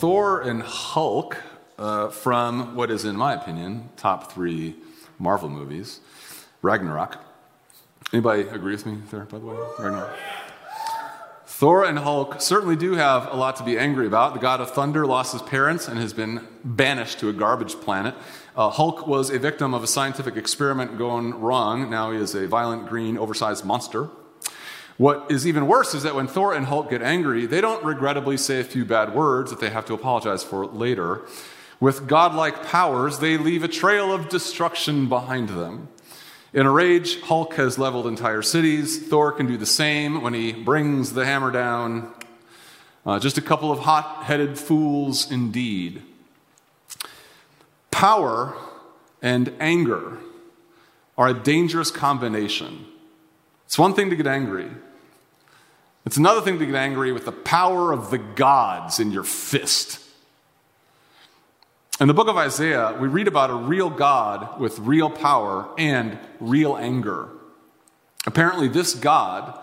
Thor and Hulk uh, from what is, in my opinion, top three Marvel movies, Ragnarok. Anybody agree with me there, by the way? Ragnarok. Thor and Hulk certainly do have a lot to be angry about. The god of thunder lost his parents and has been banished to a garbage planet. Uh, Hulk was a victim of a scientific experiment going wrong. Now he is a violent, green, oversized monster. What is even worse is that when Thor and Hulk get angry, they don't regrettably say a few bad words that they have to apologize for later. With godlike powers, they leave a trail of destruction behind them. In a rage, Hulk has leveled entire cities. Thor can do the same when he brings the hammer down. Uh, just a couple of hot headed fools indeed. Power and anger are a dangerous combination. It's one thing to get angry, it's another thing to get angry with the power of the gods in your fist. In the book of Isaiah, we read about a real God with real power and real anger. Apparently, this God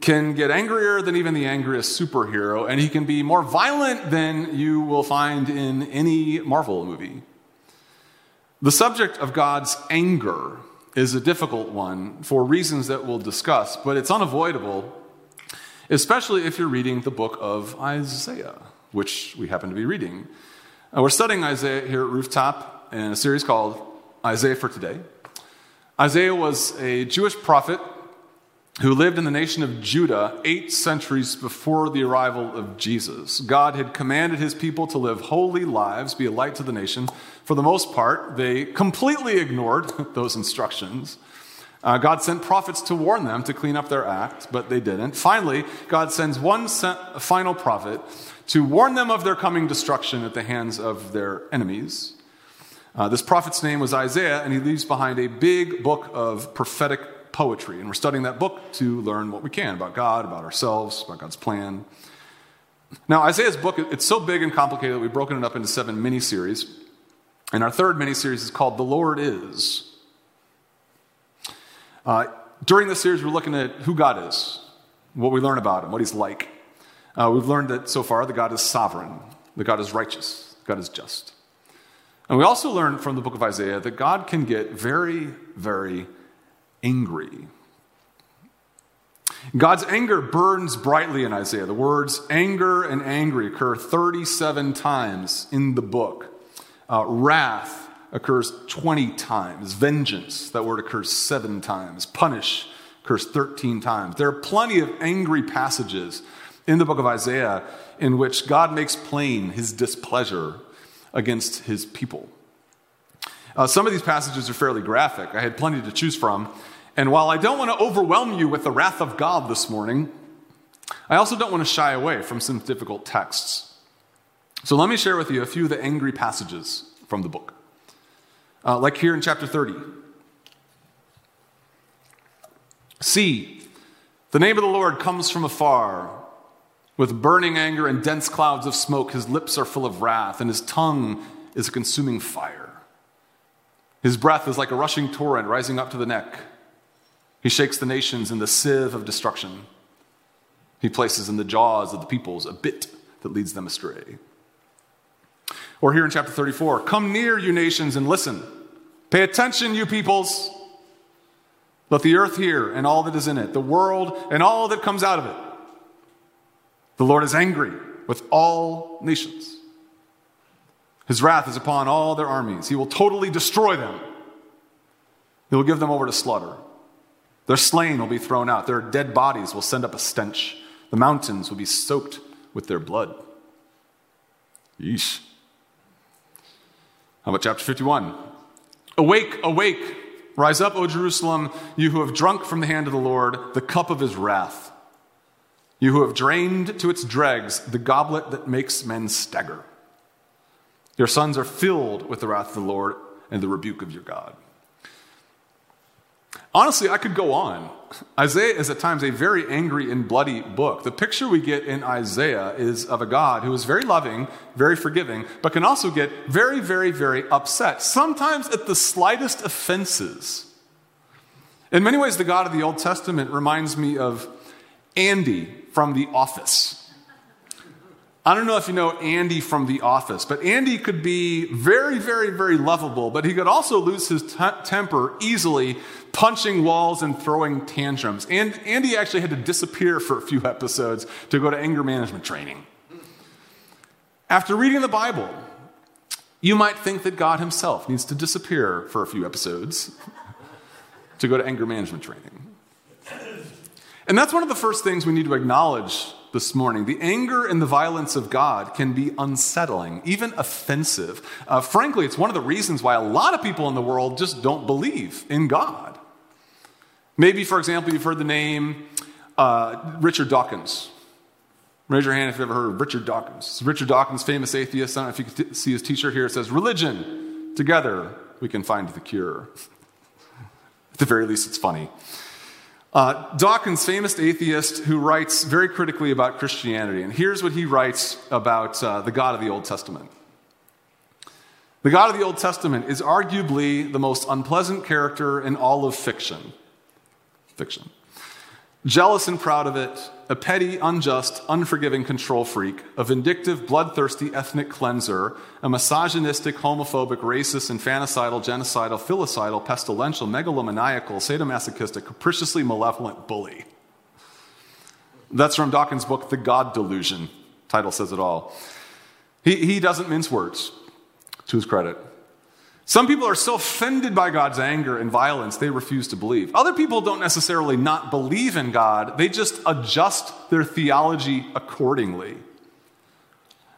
can get angrier than even the angriest superhero, and he can be more violent than you will find in any Marvel movie. The subject of God's anger is a difficult one for reasons that we'll discuss, but it's unavoidable, especially if you're reading the book of Isaiah, which we happen to be reading. Uh, we're studying Isaiah here at Rooftop in a series called Isaiah for Today. Isaiah was a Jewish prophet who lived in the nation of Judah eight centuries before the arrival of Jesus. God had commanded his people to live holy lives, be a light to the nation. For the most part, they completely ignored those instructions. Uh, God sent prophets to warn them to clean up their act, but they didn't. Finally, God sends one final prophet to warn them of their coming destruction at the hands of their enemies. Uh, this prophet's name was Isaiah, and he leaves behind a big book of prophetic poetry. And we're studying that book to learn what we can about God, about ourselves, about God's plan. Now, Isaiah's book, it's so big and complicated that we've broken it up into seven mini series. And our third mini series is called The Lord Is. Uh, during this series, we're looking at who God is, what we learn about him, what he's like. Uh, we've learned that so far that God is sovereign, that God is righteous, God is just. And we also learned from the book of Isaiah that God can get very, very angry. God's anger burns brightly in Isaiah. The words anger and angry occur 37 times in the book. Uh, wrath occurs 20 times. Vengeance, that word occurs seven times. Punish occurs 13 times. There are plenty of angry passages in the book of Isaiah in which God makes plain his displeasure against his people. Uh, some of these passages are fairly graphic. I had plenty to choose from. And while I don't want to overwhelm you with the wrath of God this morning, I also don't want to shy away from some difficult texts. So let me share with you a few of the angry passages from the book. Uh, like here in chapter 30. See, the name of the Lord comes from afar with burning anger and dense clouds of smoke, his lips are full of wrath, and his tongue is a consuming fire. His breath is like a rushing torrent rising up to the neck. He shakes the nations in the sieve of destruction. He places in the jaws of the peoples a bit that leads them astray. Or here in chapter 34 Come near, you nations, and listen. Pay attention, you peoples. Let the earth hear and all that is in it, the world and all that comes out of it. The Lord is angry with all nations. His wrath is upon all their armies. He will totally destroy them. He will give them over to slaughter. Their slain will be thrown out. Their dead bodies will send up a stench. The mountains will be soaked with their blood. Yeesh. How about chapter 51? Awake, awake, rise up, O Jerusalem, you who have drunk from the hand of the Lord the cup of his wrath. You who have drained to its dregs the goblet that makes men stagger. Your sons are filled with the wrath of the Lord and the rebuke of your God. Honestly, I could go on. Isaiah is at times a very angry and bloody book. The picture we get in Isaiah is of a God who is very loving, very forgiving, but can also get very, very, very upset, sometimes at the slightest offenses. In many ways, the God of the Old Testament reminds me of Andy from The Office. I don't know if you know Andy from The Office, but Andy could be very, very, very lovable, but he could also lose his t- temper easily, punching walls and throwing tantrums. And Andy actually had to disappear for a few episodes to go to anger management training. After reading the Bible, you might think that God himself needs to disappear for a few episodes to go to anger management training. And that's one of the first things we need to acknowledge this morning. The anger and the violence of God can be unsettling, even offensive. Uh, frankly, it's one of the reasons why a lot of people in the world just don't believe in God. Maybe, for example, you've heard the name uh, Richard Dawkins. Raise your hand if you've ever heard of Richard Dawkins. Richard Dawkins, famous atheist. I don't know if you can see his t shirt here. It says, Religion, together we can find the cure. At the very least, it's funny. Uh, Dawkins, famous atheist who writes very critically about Christianity. And here's what he writes about uh, the God of the Old Testament. The God of the Old Testament is arguably the most unpleasant character in all of fiction. Fiction jealous and proud of it, a petty, unjust, unforgiving control freak, a vindictive, bloodthirsty ethnic cleanser, a misogynistic, homophobic, racist, infanticidal, genocidal, filicidal, pestilential, megalomaniacal, sadomasochistic, capriciously malevolent bully. That's from Dawkins' book, The God Delusion. Title says it all. He, he doesn't mince words, to his credit. Some people are so offended by God's anger and violence, they refuse to believe. Other people don't necessarily not believe in God, they just adjust their theology accordingly.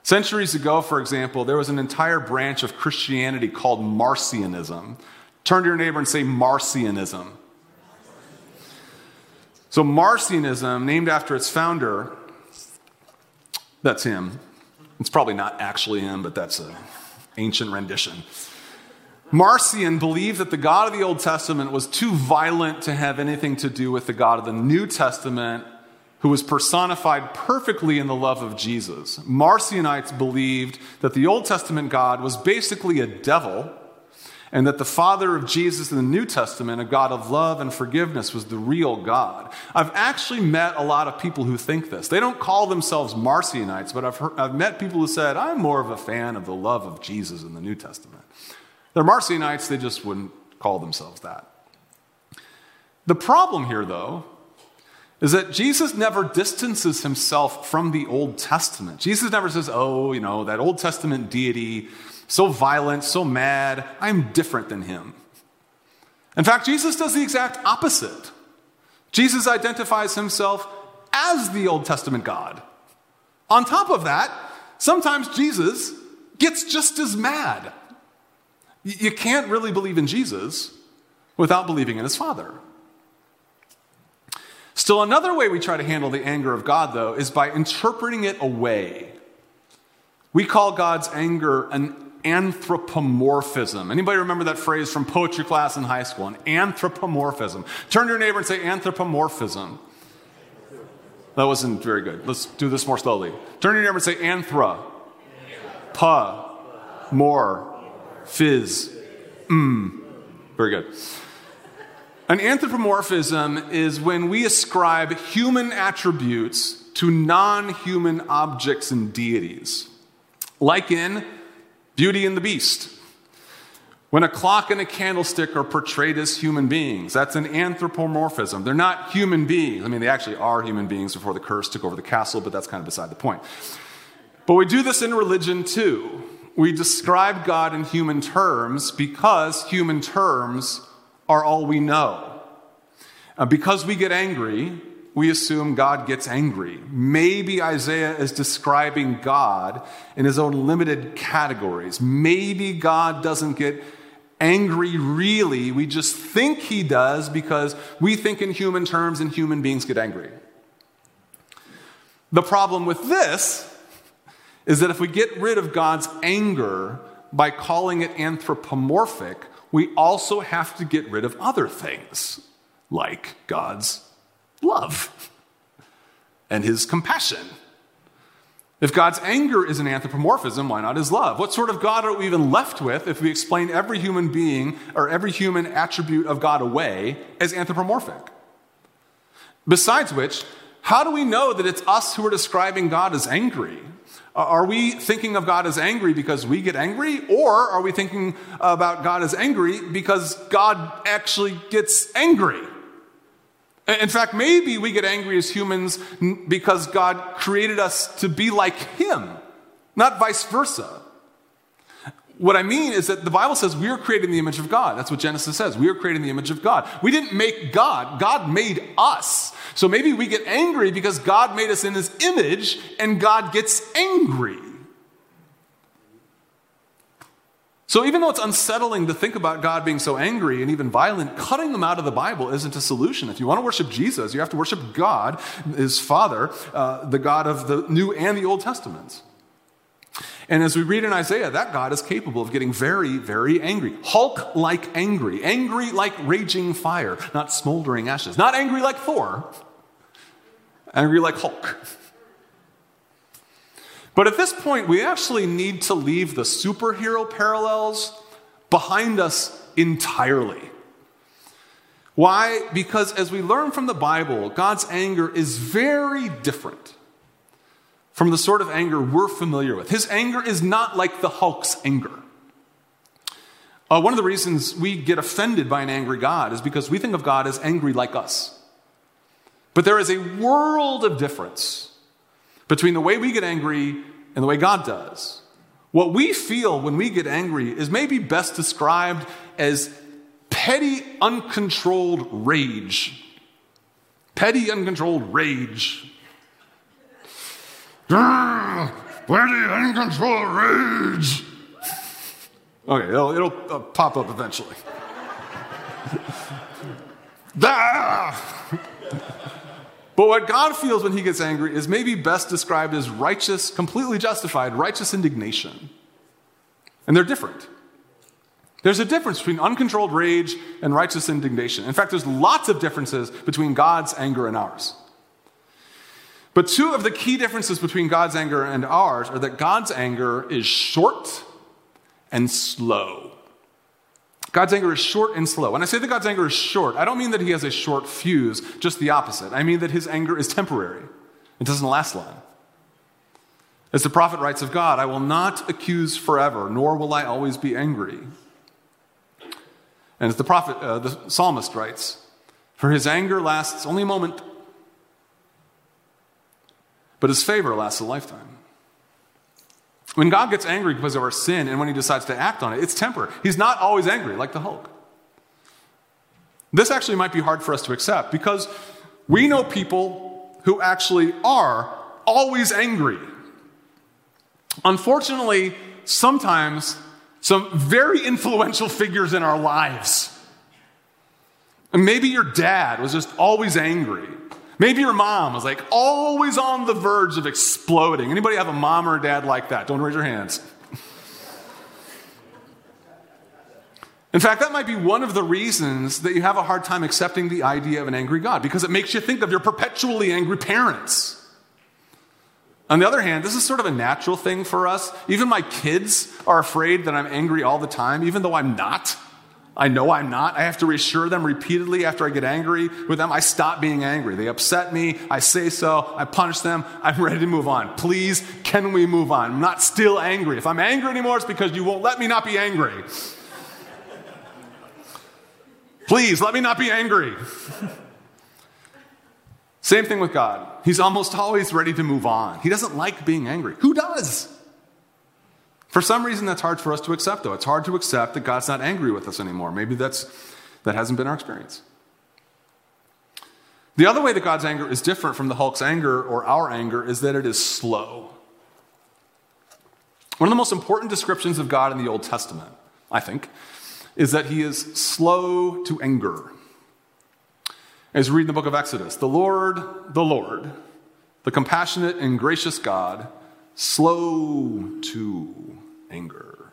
Centuries ago, for example, there was an entire branch of Christianity called Marcionism. Turn to your neighbor and say Marcionism. So, Marcionism, named after its founder, that's him. It's probably not actually him, but that's an ancient rendition. Marcion believed that the God of the Old Testament was too violent to have anything to do with the God of the New Testament, who was personified perfectly in the love of Jesus. Marcionites believed that the Old Testament God was basically a devil, and that the Father of Jesus in the New Testament, a God of love and forgiveness, was the real God. I've actually met a lot of people who think this. They don't call themselves Marcionites, but I've, heard, I've met people who said, I'm more of a fan of the love of Jesus in the New Testament. They're Marcionites, they just wouldn't call themselves that. The problem here, though, is that Jesus never distances himself from the Old Testament. Jesus never says, oh, you know, that Old Testament deity, so violent, so mad, I'm different than him. In fact, Jesus does the exact opposite. Jesus identifies himself as the Old Testament God. On top of that, sometimes Jesus gets just as mad. You can't really believe in Jesus without believing in his Father. Still, another way we try to handle the anger of God, though, is by interpreting it away. We call God's anger an anthropomorphism. Anybody remember that phrase from poetry class in high school? An anthropomorphism. Turn to your neighbor and say anthropomorphism. That wasn't very good. Let's do this more slowly. Turn to your neighbor and say anthra. Pa. More. Fizz. Mmm. Very good. An anthropomorphism is when we ascribe human attributes to non human objects and deities, like in Beauty and the Beast. When a clock and a candlestick are portrayed as human beings, that's an anthropomorphism. They're not human beings. I mean, they actually are human beings before the curse took over the castle, but that's kind of beside the point. But we do this in religion too. We describe God in human terms because human terms are all we know. Uh, because we get angry, we assume God gets angry. Maybe Isaiah is describing God in his own limited categories. Maybe God doesn't get angry really. We just think he does because we think in human terms and human beings get angry. The problem with this is that if we get rid of God's anger by calling it anthropomorphic, we also have to get rid of other things, like God's love and his compassion. If God's anger is an anthropomorphism, why not his love? What sort of God are we even left with if we explain every human being or every human attribute of God away as anthropomorphic? Besides which, how do we know that it's us who are describing God as angry? Uh, are we thinking of God as angry because we get angry? Or are we thinking about God as angry because God actually gets angry? In fact, maybe we get angry as humans because God created us to be like Him, not vice versa. What I mean is that the Bible says we are created in the image of God. That's what Genesis says. We are created in the image of God. We didn't make God, God made us. So maybe we get angry because God made us in his image and God gets angry. So even though it's unsettling to think about God being so angry and even violent, cutting them out of the Bible isn't a solution. If you want to worship Jesus, you have to worship God, his Father, uh, the God of the New and the Old Testaments. And as we read in Isaiah, that God is capable of getting very, very angry. Hulk like angry. Angry like raging fire, not smoldering ashes. Not angry like Thor, angry like Hulk. But at this point, we actually need to leave the superhero parallels behind us entirely. Why? Because as we learn from the Bible, God's anger is very different from the sort of anger we're familiar with. His anger is not like the Hulk's anger. Uh, one of the reasons we get offended by an angry God is because we think of God as angry like us. But there is a world of difference between the way we get angry and the way God does. What we feel when we get angry is maybe best described as petty, uncontrolled rage. Petty, uncontrolled rage. Where do you uncontrolled rage? Okay, it'll, it'll uh, pop up eventually. but what God feels when he gets angry is maybe best described as righteous, completely justified, righteous indignation. And they're different. There's a difference between uncontrolled rage and righteous indignation. In fact, there's lots of differences between God's anger and ours. But two of the key differences between God's anger and ours are that God's anger is short and slow. God's anger is short and slow. When I say that God's anger is short, I don't mean that he has a short fuse, just the opposite. I mean that his anger is temporary, it doesn't last long. As the prophet writes of God, I will not accuse forever, nor will I always be angry. And as the prophet, uh, the psalmist writes, for his anger lasts only a moment, but his favor lasts a lifetime. When God gets angry because of our sin and when he decides to act on it, it's temporary. He's not always angry like the Hulk. This actually might be hard for us to accept because we know people who actually are always angry. Unfortunately, sometimes some very influential figures in our lives. And maybe your dad was just always angry. Maybe your mom was like always on the verge of exploding. Anybody have a mom or a dad like that? Don't raise your hands. In fact, that might be one of the reasons that you have a hard time accepting the idea of an angry God, because it makes you think of your perpetually angry parents. On the other hand, this is sort of a natural thing for us. Even my kids are afraid that I'm angry all the time, even though I'm not. I know I'm not. I have to reassure them repeatedly after I get angry with them. I stop being angry. They upset me. I say so. I punish them. I'm ready to move on. Please, can we move on? I'm not still angry. If I'm angry anymore, it's because you won't let me not be angry. Please, let me not be angry. Same thing with God. He's almost always ready to move on. He doesn't like being angry. Who does? For some reason, that's hard for us to accept, though. It's hard to accept that God's not angry with us anymore. Maybe that's, that hasn't been our experience. The other way that God's anger is different from the Hulk's anger or our anger is that it is slow. One of the most important descriptions of God in the Old Testament, I think, is that he is slow to anger. As we read in the book of Exodus, the Lord, the Lord, the compassionate and gracious God, slow to anger,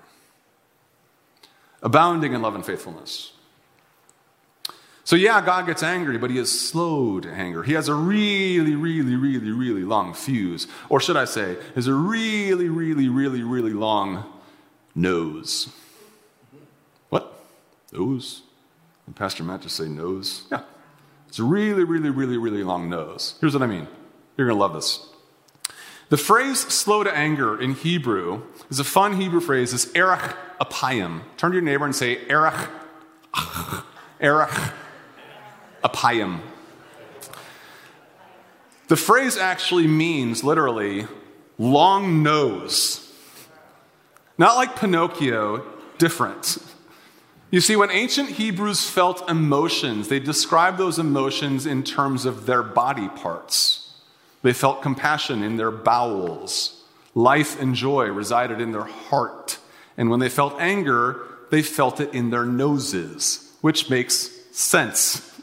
abounding in love and faithfulness. So, yeah, God gets angry, but he is slow to anger. He has a really, really, really, really long fuse. Or should I say, has a really, really, really, really long nose. What? Nose? Did Pastor Matt just say nose? Yeah. It's a really, really, really, really long nose. Here's what I mean. You're going to love this. The phrase slow to anger in Hebrew is a fun Hebrew phrase. It's erech apayim. Turn to your neighbor and say erech, erech apayim. The phrase actually means literally long nose. Not like Pinocchio, different. You see, when ancient Hebrews felt emotions, they described those emotions in terms of their body parts. They felt compassion in their bowels. Life and joy resided in their heart. And when they felt anger, they felt it in their noses, which makes sense.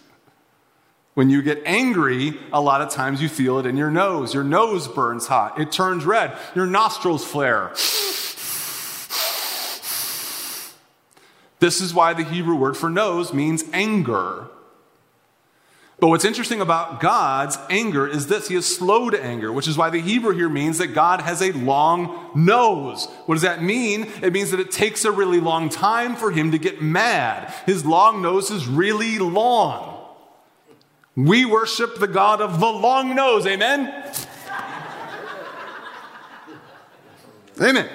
When you get angry, a lot of times you feel it in your nose. Your nose burns hot, it turns red, your nostrils flare. This is why the Hebrew word for nose means anger. But what's interesting about God's anger is this He is slow to anger, which is why the Hebrew here means that God has a long nose. What does that mean? It means that it takes a really long time for Him to get mad. His long nose is really long. We worship the God of the long nose. Amen? Amen.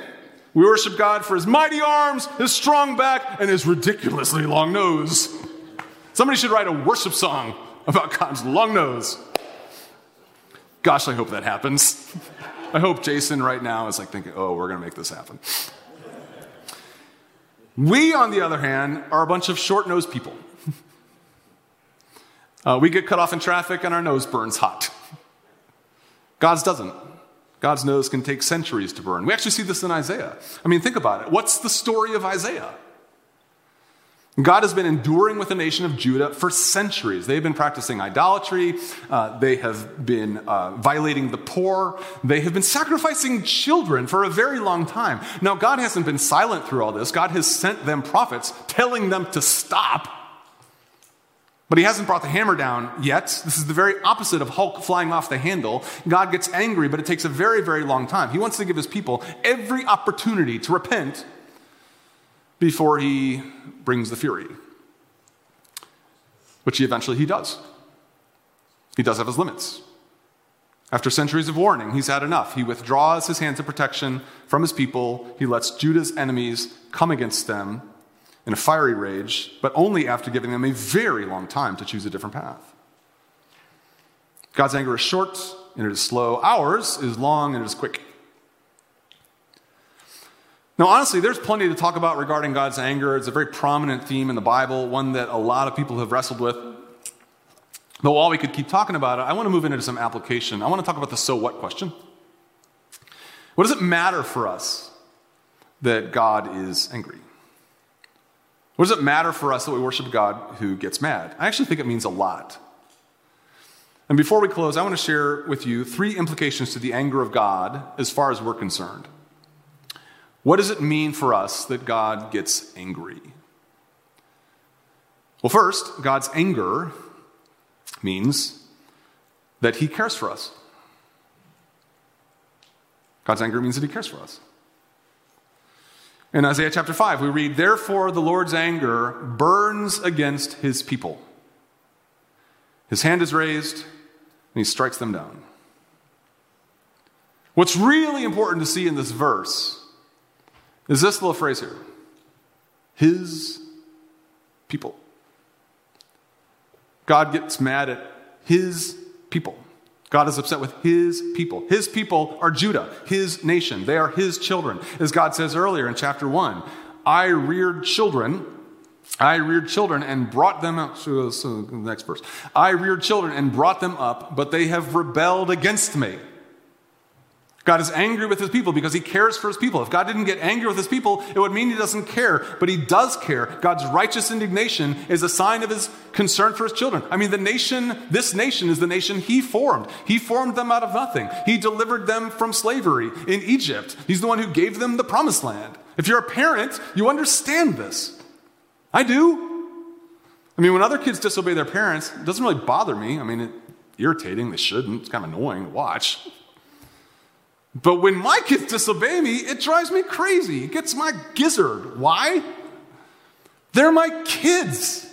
We worship God for his mighty arms, his strong back, and his ridiculously long nose. Somebody should write a worship song about God's long nose. Gosh, I hope that happens. I hope Jason right now is like thinking, oh, we're going to make this happen. We, on the other hand, are a bunch of short nosed people. Uh, we get cut off in traffic and our nose burns hot. God's doesn't. God's nose can take centuries to burn. We actually see this in Isaiah. I mean, think about it. What's the story of Isaiah? God has been enduring with the nation of Judah for centuries. They've been practicing idolatry. Uh, they have been uh, violating the poor. They have been sacrificing children for a very long time. Now, God hasn't been silent through all this. God has sent them prophets telling them to stop. But he hasn't brought the hammer down yet. This is the very opposite of Hulk flying off the handle. God gets angry, but it takes a very, very long time. He wants to give his people every opportunity to repent before he brings the fury, which he eventually he does. He does have his limits. After centuries of warning, he's had enough. He withdraws his hands of protection from his people. He lets Judah's enemies come against them in a fiery rage, but only after giving them a very long time to choose a different path. God's anger is short and it is slow. Ours is long and it is quick. Now, honestly, there's plenty to talk about regarding God's anger. It's a very prominent theme in the Bible, one that a lot of people have wrestled with. But while we could keep talking about it, I want to move into some application. I want to talk about the so what question. What does it matter for us that God is angry? What does it matter for us that we worship God who gets mad? I actually think it means a lot. And before we close, I want to share with you three implications to the anger of God as far as we're concerned. What does it mean for us that God gets angry? Well, first, God's anger means that he cares for us. God's anger means that he cares for us. In Isaiah chapter 5, we read, Therefore the Lord's anger burns against his people. His hand is raised, and he strikes them down. What's really important to see in this verse is this little phrase here His people. God gets mad at his people. God is upset with his people. His people are Judah, his nation. They are his children. As God says earlier in chapter 1, I reared children. I reared children and brought them up. So, so next verse. I reared children and brought them up, but they have rebelled against me. God is angry with his people because he cares for his people. If God didn't get angry with his people, it would mean he doesn't care, but he does care. God's righteous indignation is a sign of his concern for his children. I mean, the nation, this nation is the nation he formed. He formed them out of nothing. He delivered them from slavery in Egypt. He's the one who gave them the promised land. If you're a parent, you understand this. I do. I mean, when other kids disobey their parents, it doesn't really bother me. I mean, it's irritating. They shouldn't. It's kind of annoying to watch. But when my kids disobey me, it drives me crazy. It gets my gizzard. Why? They're my kids.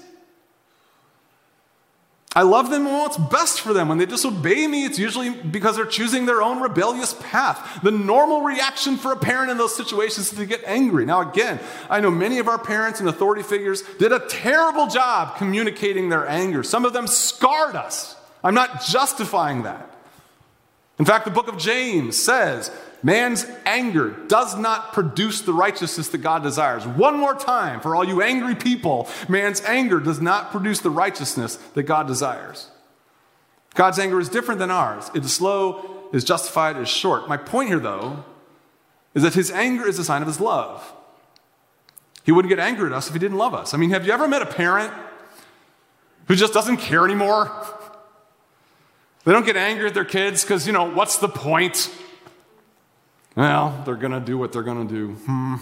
I love them and what's best for them. When they disobey me, it's usually because they're choosing their own rebellious path. The normal reaction for a parent in those situations is to get angry. Now, again, I know many of our parents and authority figures did a terrible job communicating their anger. Some of them scarred us. I'm not justifying that. In fact, the book of James says Man's anger does not produce the righteousness that God desires. One more time for all you angry people man's anger does not produce the righteousness that God desires. God's anger is different than ours. It is slow, is justified, is short. My point here, though, is that his anger is a sign of his love. He wouldn't get angry at us if he didn't love us. I mean, have you ever met a parent who just doesn't care anymore? They don't get angry at their kids because, you know, what's the point? Well, they're going to do what they're going to do. Hmm.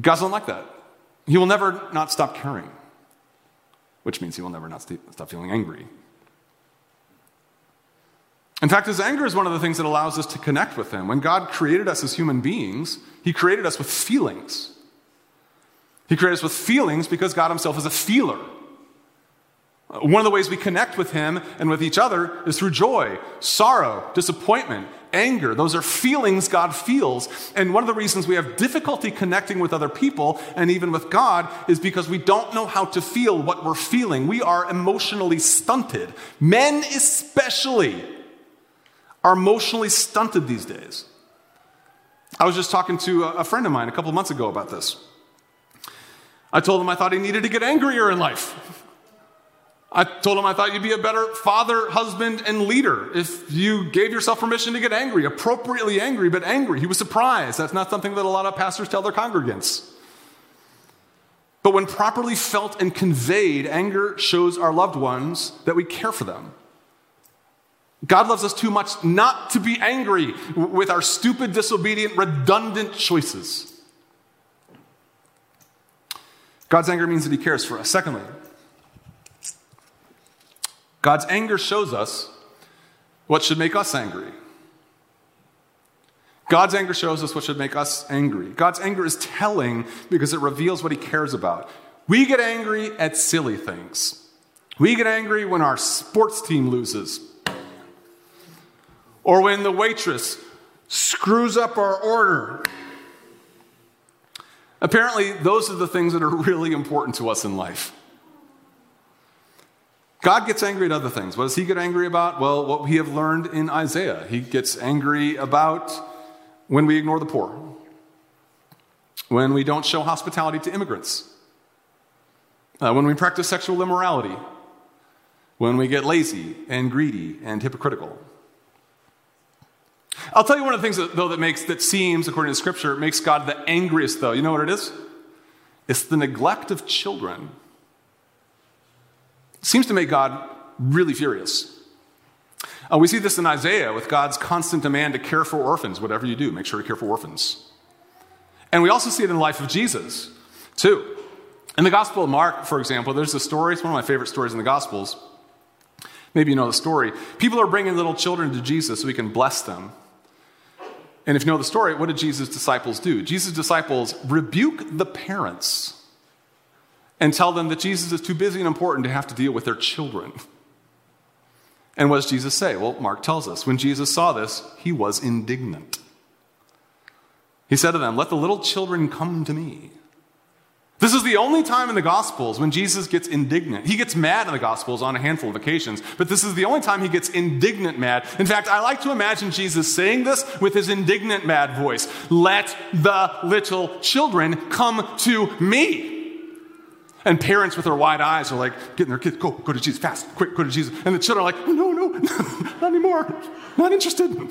God's not like that. He will never not stop caring, which means he will never not stop feeling angry. In fact, his anger is one of the things that allows us to connect with him. When God created us as human beings, he created us with feelings. He created us with feelings because God himself is a feeler. One of the ways we connect with Him and with each other is through joy, sorrow, disappointment, anger. Those are feelings God feels. And one of the reasons we have difficulty connecting with other people and even with God is because we don't know how to feel what we're feeling. We are emotionally stunted. Men, especially, are emotionally stunted these days. I was just talking to a friend of mine a couple months ago about this. I told him I thought he needed to get angrier in life. I told him I thought you'd be a better father, husband, and leader if you gave yourself permission to get angry, appropriately angry, but angry. He was surprised. That's not something that a lot of pastors tell their congregants. But when properly felt and conveyed, anger shows our loved ones that we care for them. God loves us too much not to be angry with our stupid, disobedient, redundant choices. God's anger means that He cares for us. Secondly, God's anger shows us what should make us angry. God's anger shows us what should make us angry. God's anger is telling because it reveals what he cares about. We get angry at silly things. We get angry when our sports team loses, or when the waitress screws up our order. Apparently, those are the things that are really important to us in life. God gets angry at other things. What does he get angry about? Well, what we have learned in Isaiah. He gets angry about when we ignore the poor, when we don't show hospitality to immigrants, uh, when we practice sexual immorality, when we get lazy and greedy and hypocritical. I'll tell you one of the things that, though that makes that seems, according to Scripture, makes God the angriest. Though you know what it is? It's the neglect of children seems to make God really furious. Uh, we see this in Isaiah with God's constant demand to care for orphans. Whatever you do, make sure to care for orphans. And we also see it in the life of Jesus, too. In the Gospel of Mark, for example, there's a story, it's one of my favorite stories in the Gospels. Maybe you know the story. People are bringing little children to Jesus so he can bless them. And if you know the story, what did Jesus' disciples do? Jesus' disciples rebuke the parents and tell them that Jesus is too busy and important to have to deal with their children. And what does Jesus say? Well, Mark tells us when Jesus saw this, he was indignant. He said to them, Let the little children come to me. This is the only time in the Gospels when Jesus gets indignant. He gets mad in the Gospels on a handful of occasions, but this is the only time he gets indignant mad. In fact, I like to imagine Jesus saying this with his indignant mad voice Let the little children come to me. And parents with their wide eyes are like getting their kids, go, go to Jesus, fast, quick, go to Jesus. And the children are like, no, no, not anymore, not interested.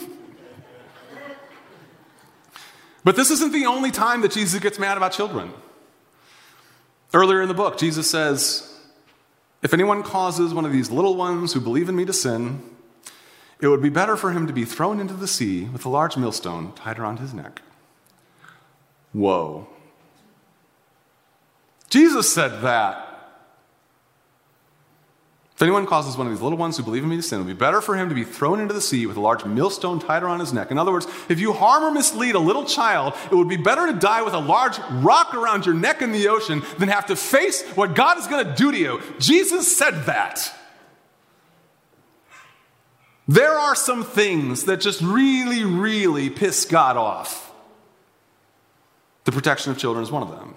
But this isn't the only time that Jesus gets mad about children. Earlier in the book, Jesus says, If anyone causes one of these little ones who believe in me to sin, it would be better for him to be thrown into the sea with a large millstone tied around his neck. Whoa. Jesus said that. If anyone causes one of these little ones who believe in me to sin, it would be better for him to be thrown into the sea with a large millstone tied around his neck. In other words, if you harm or mislead a little child, it would be better to die with a large rock around your neck in the ocean than have to face what God is going to do to you. Jesus said that. There are some things that just really, really piss God off. The protection of children is one of them.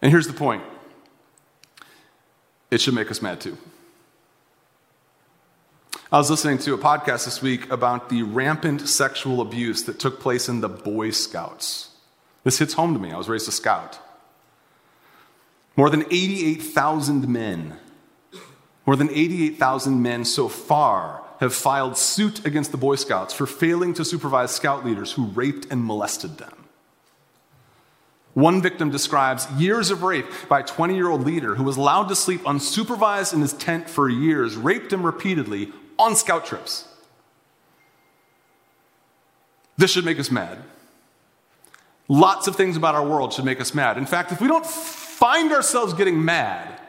And here's the point it should make us mad too. I was listening to a podcast this week about the rampant sexual abuse that took place in the Boy Scouts. This hits home to me. I was raised a scout. More than 88,000 men, more than 88,000 men so far have filed suit against the Boy Scouts for failing to supervise scout leaders who raped and molested them. One victim describes years of rape by a 20 year old leader who was allowed to sleep unsupervised in his tent for years, raped him repeatedly on scout trips. This should make us mad. Lots of things about our world should make us mad. In fact, if we don't find ourselves getting mad,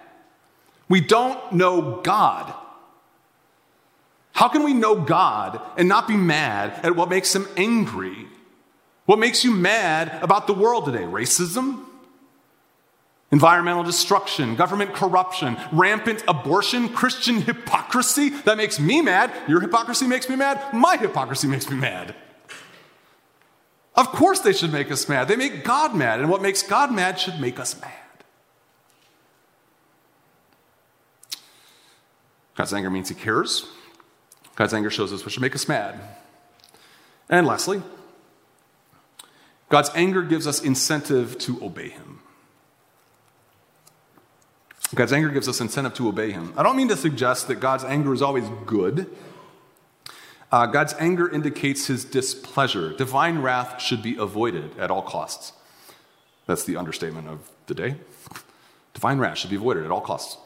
we don't know God. How can we know God and not be mad at what makes him angry? What makes you mad about the world today? Racism? Environmental destruction, government corruption, rampant abortion, Christian hypocrisy. That makes me mad. Your hypocrisy makes me mad. My hypocrisy makes me mad. Of course, they should make us mad. They make God mad, and what makes God mad should make us mad. God's anger means he cares. God's anger shows us what should make us mad. And lastly, God's anger gives us incentive to obey him. God's anger gives us incentive to obey him. I don't mean to suggest that God's anger is always good. Uh, God's anger indicates his displeasure. Divine wrath should be avoided at all costs. That's the understatement of the day. Divine wrath should be avoided at all costs.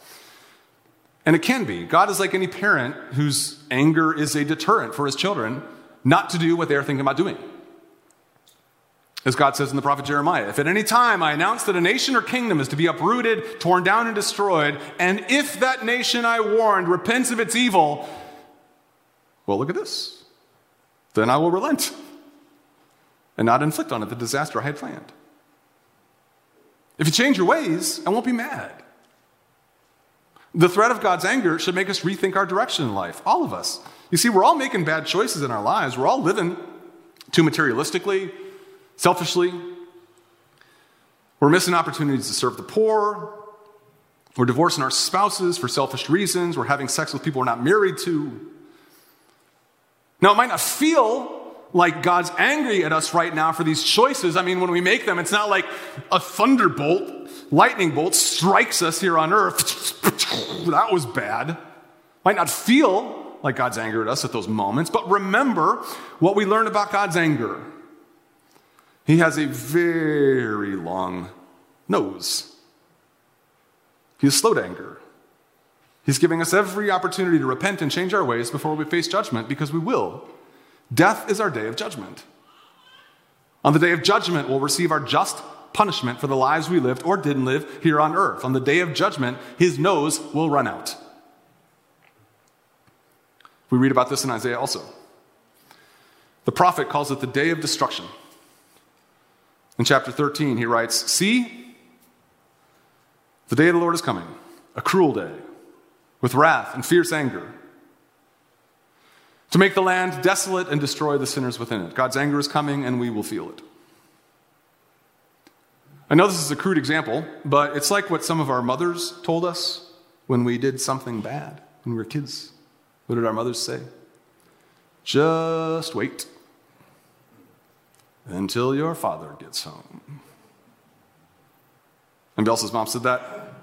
And it can be. God is like any parent whose anger is a deterrent for his children not to do what they're thinking about doing. As God says in the prophet Jeremiah, if at any time I announce that a nation or kingdom is to be uprooted, torn down, and destroyed, and if that nation I warned repents of its evil, well, look at this. Then I will relent and not inflict on it the disaster I had planned. If you change your ways, I won't be mad. The threat of God's anger should make us rethink our direction in life, all of us. You see, we're all making bad choices in our lives. We're all living too materialistically, selfishly. We're missing opportunities to serve the poor. We're divorcing our spouses for selfish reasons. We're having sex with people we're not married to. Now, it might not feel like God's angry at us right now for these choices. I mean, when we make them, it's not like a thunderbolt, lightning bolt strikes us here on earth. that was bad. Might not feel like God's angry at us at those moments, but remember what we learned about God's anger. He has a very long nose. He is slow to anger. He's giving us every opportunity to repent and change our ways before we face judgment because we will. Death is our day of judgment. On the day of judgment, we'll receive our just punishment for the lives we lived or didn't live here on earth. On the day of judgment, his nose will run out. We read about this in Isaiah also. The prophet calls it the day of destruction. In chapter 13, he writes See, the day of the Lord is coming, a cruel day, with wrath and fierce anger, to make the land desolate and destroy the sinners within it. God's anger is coming, and we will feel it. I know this is a crude example, but it's like what some of our mothers told us when we did something bad when we were kids. What did our mothers say? Just wait until your father gets home. Anybody else's mom said that?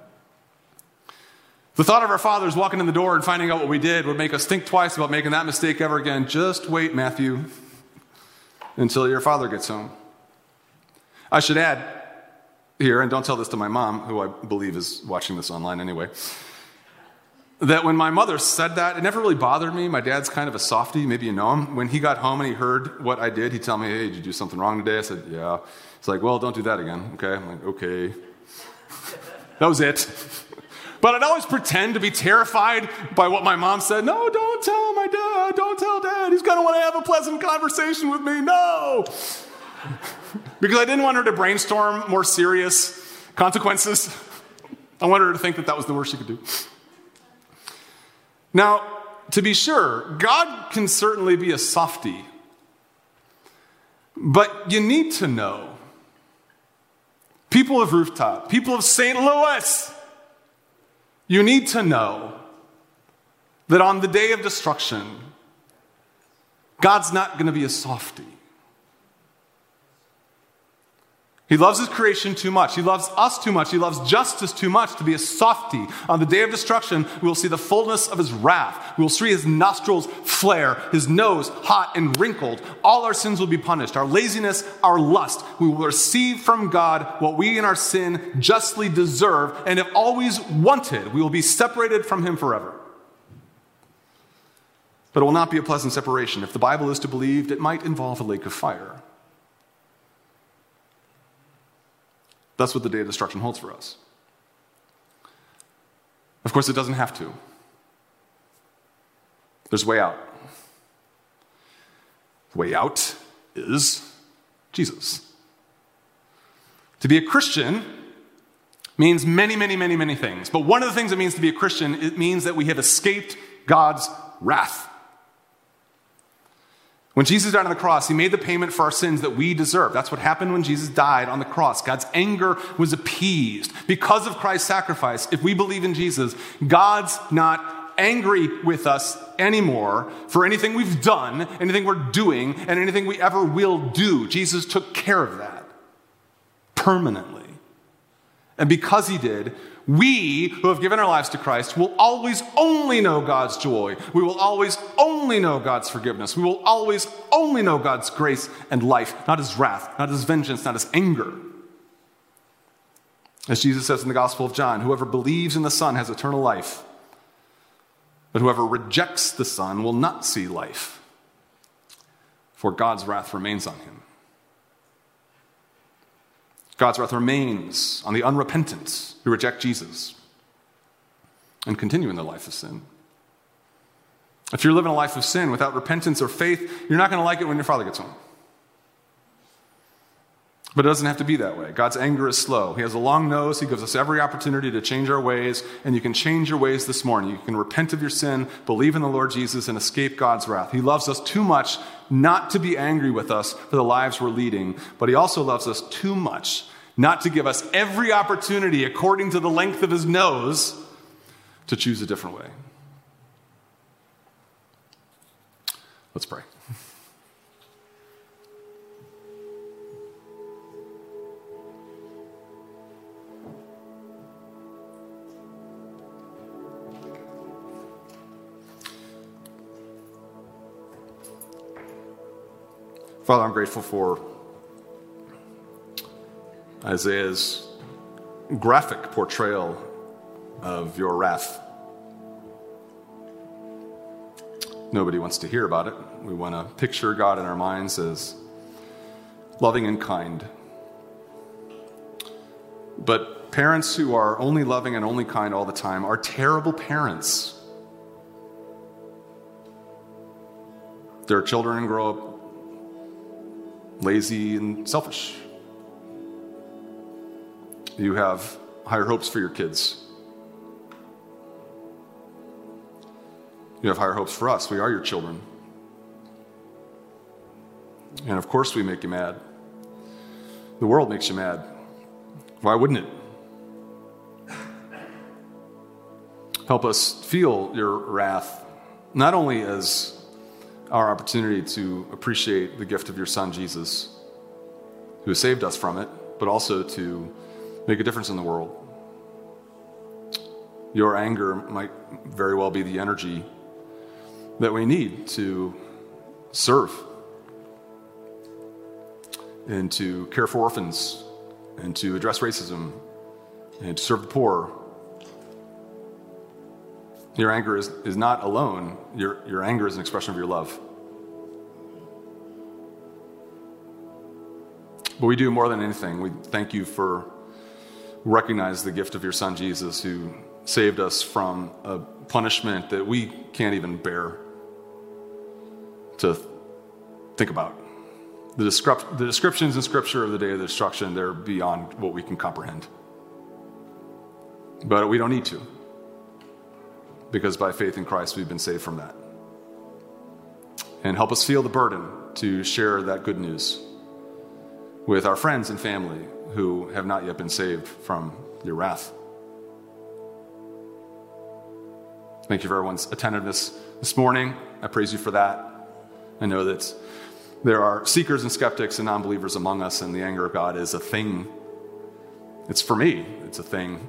The thought of our fathers walking in the door and finding out what we did would make us think twice about making that mistake ever again. Just wait, Matthew, until your father gets home. I should add here, and don't tell this to my mom, who I believe is watching this online anyway that when my mother said that, it never really bothered me. My dad's kind of a softy, maybe you know him. When he got home and he heard what I did, he'd tell me, Hey, did you do something wrong today? I said, Yeah. It's like, Well, don't do that again. Okay. I'm like, Okay. that was it. But I'd always pretend to be terrified by what my mom said. No, don't tell my dad. Don't tell dad. He's going to want to have a pleasant conversation with me. No. because I didn't want her to brainstorm more serious consequences. I wanted her to think that that was the worst she could do. Now, to be sure, God can certainly be a softy. But you need to know people of Rooftop, people of St. Louis, you need to know that on the day of destruction, God's not going to be a softy. He loves his creation too much. He loves us too much. He loves justice too much to be a softy. On the day of destruction, we will see the fullness of his wrath. We will see his nostrils flare, his nose hot and wrinkled. All our sins will be punished. Our laziness, our lust. We will receive from God what we in our sin justly deserve and have always wanted. We will be separated from him forever. But it will not be a pleasant separation. If the Bible is to be believed, it might involve a lake of fire. That's what the day of destruction holds for us. Of course, it doesn't have to. There's a way out. The way out is Jesus. To be a Christian means many, many, many, many things. But one of the things it means to be a Christian, it means that we have escaped God's wrath. When Jesus died on the cross, he made the payment for our sins that we deserve. That's what happened when Jesus died on the cross. God's anger was appeased because of Christ's sacrifice. If we believe in Jesus, God's not angry with us anymore for anything we've done, anything we're doing, and anything we ever will do. Jesus took care of that permanently. And because he did, we who have given our lives to Christ will always only know God's joy. We will always only know God's forgiveness. We will always only know God's grace and life, not his wrath, not his vengeance, not his anger. As Jesus says in the Gospel of John, whoever believes in the Son has eternal life, but whoever rejects the Son will not see life, for God's wrath remains on him. God's wrath remains on the unrepentant who reject Jesus and continue in their life of sin. If you're living a life of sin without repentance or faith, you're not going to like it when your father gets home. But it doesn't have to be that way. God's anger is slow. He has a long nose. He gives us every opportunity to change our ways, and you can change your ways this morning. You can repent of your sin, believe in the Lord Jesus, and escape God's wrath. He loves us too much not to be angry with us for the lives we're leading, but He also loves us too much not to give us every opportunity according to the length of His nose to choose a different way. Let's pray. Father, I'm grateful for Isaiah's graphic portrayal of your wrath. Nobody wants to hear about it. We want to picture God in our minds as loving and kind. But parents who are only loving and only kind all the time are terrible parents. Their children grow up lazy and selfish. You have higher hopes for your kids. You have higher hopes for us. We are your children. And of course, we make you mad. The world makes you mad. Why wouldn't it? Help us feel your wrath, not only as our opportunity to appreciate the gift of your Son, Jesus, who has saved us from it, but also to make a difference in the world. Your anger might very well be the energy that we need to serve and to care for orphans and to address racism and to serve the poor. Your anger is, is not alone, your, your anger is an expression of your love. But we do more than anything. We thank you for recognize the gift of your son Jesus, who saved us from a punishment that we can't even bear to think about. The, descrip- the descriptions in Scripture of the day of the destruction, they're beyond what we can comprehend. But we don't need to, because by faith in Christ, we've been saved from that. And help us feel the burden to share that good news with our friends and family who have not yet been saved from your wrath. Thank you for everyone's attentiveness this morning. I praise you for that. I know that there are seekers and skeptics and non believers among us, and the anger of God is a thing. It's for me, it's a thing.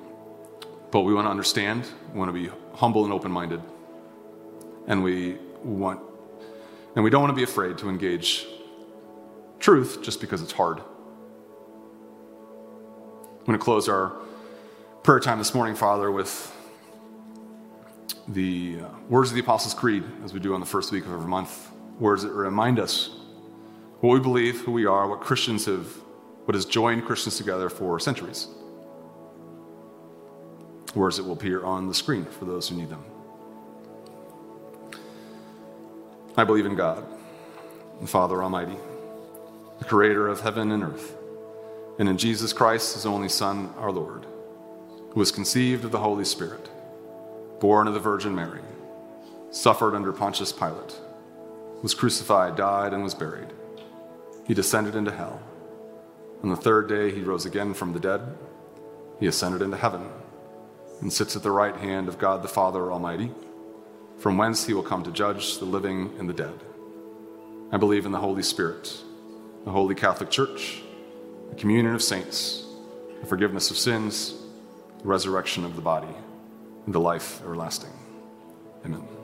But we want to understand, we want to be humble and open minded. And we want and we don't want to be afraid to engage truth just because it's hard. I'm going to close our prayer time this morning, Father, with the uh, words of the Apostles' Creed, as we do on the first week of every month. Words that remind us what we believe, who we are, what Christians have, what has joined Christians together for centuries. Words that will appear on the screen for those who need them. I believe in God, the Father Almighty, the creator of heaven and earth, and in Jesus Christ, his only Son, our Lord, who was conceived of the Holy Spirit, born of the Virgin Mary, suffered under Pontius Pilate, was crucified, died, and was buried. He descended into hell. On the third day, he rose again from the dead. He ascended into heaven and sits at the right hand of God the Father Almighty from whence he will come to judge the living and the dead. I believe in the Holy Spirit, the Holy Catholic Church, the communion of saints, the forgiveness of sins, the resurrection of the body, and the life everlasting. Amen.